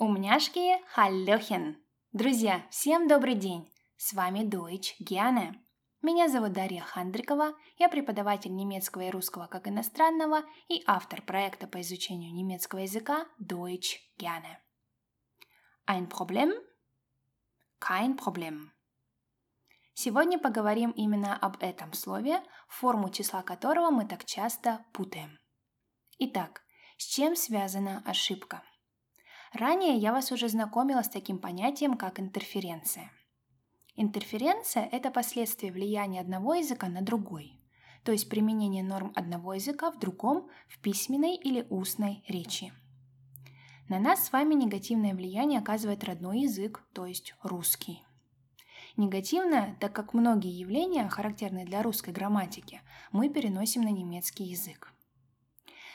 Умняшки, халлёхен! Друзья, всем добрый день! С вами Deutsch Gerne. Меня зовут Дарья Хандрикова, я преподаватель немецкого и русского как иностранного и автор проекта по изучению немецкого языка Deutsch Gerne. Ein Problem? Kein Problem. Сегодня поговорим именно об этом слове, форму числа которого мы так часто путаем. Итак, с чем связана ошибка? Ранее я вас уже знакомила с таким понятием, как интерференция. Интерференция – это последствие влияния одного языка на другой, то есть применение норм одного языка в другом в письменной или устной речи. На нас с вами негативное влияние оказывает родной язык, то есть русский. Негативное, так как многие явления, характерные для русской грамматики, мы переносим на немецкий язык.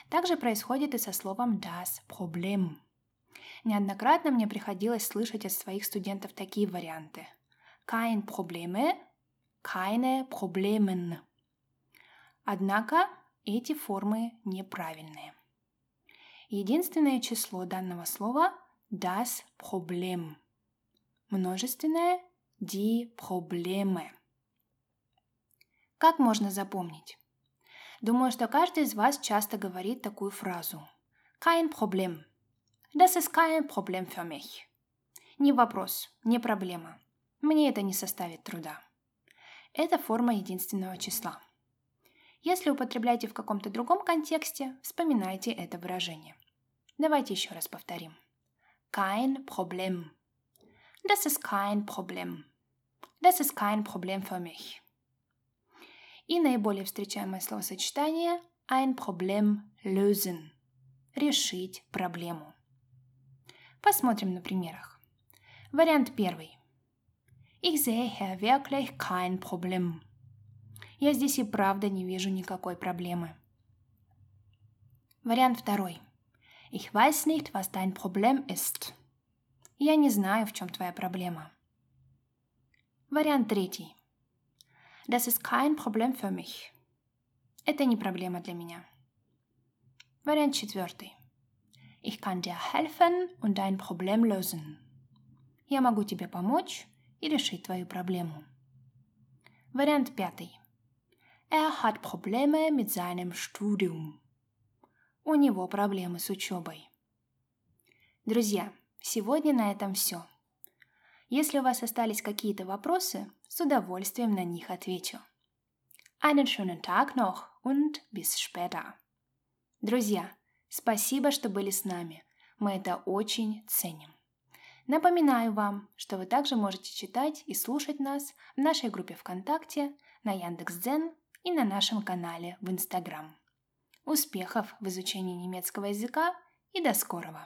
Также происходит и со словом das Problem – Неоднократно мне приходилось слышать от своих студентов такие варианты. Kein Probleme, keine Problemen. Однако эти формы неправильные. Единственное число данного слова – das Problem. Множественное – die Probleme. Как можно запомнить? Думаю, что каждый из вас часто говорит такую фразу. Kein Problem – Das ist kein Problem für mich. Не вопрос, не проблема. Мне это не составит труда. Это форма единственного числа. Если употребляете в каком-то другом контексте, вспоминайте это выражение. Давайте еще раз повторим. Kein Problem. Das ist kein Problem. Das ist kein Problem für mich. И наиболее встречаемое словосочетание ein Problem lösen. Решить проблему. Посмотрим на примерах. Вариант первый. Ich sehe wirklich kein Problem. Я здесь и правда не вижу никакой проблемы. Вариант второй. Ich weiß nicht, was dein Problem ist. Я не знаю, в чем твоя проблема. Вариант третий. Das ist kein Problem für mich. Это не проблема для меня. Вариант четвертый. Ich kann dir helfen und dein Problem lösen. Я могу тебе помочь и решить твою проблему. Вариант пятый. Er hat Probleme mit seinem Studium. У него проблемы с учебой. Друзья, сегодня на этом все. Если у вас остались какие-то вопросы, с удовольствием на них отвечу. Einen schönen Tag noch und bis später. Друзья, Спасибо, что были с нами. Мы это очень ценим. Напоминаю вам, что вы также можете читать и слушать нас в нашей группе ВКонтакте, на Яндекс.Дзен и на нашем канале в Инстаграм. Успехов в изучении немецкого языка и до скорого!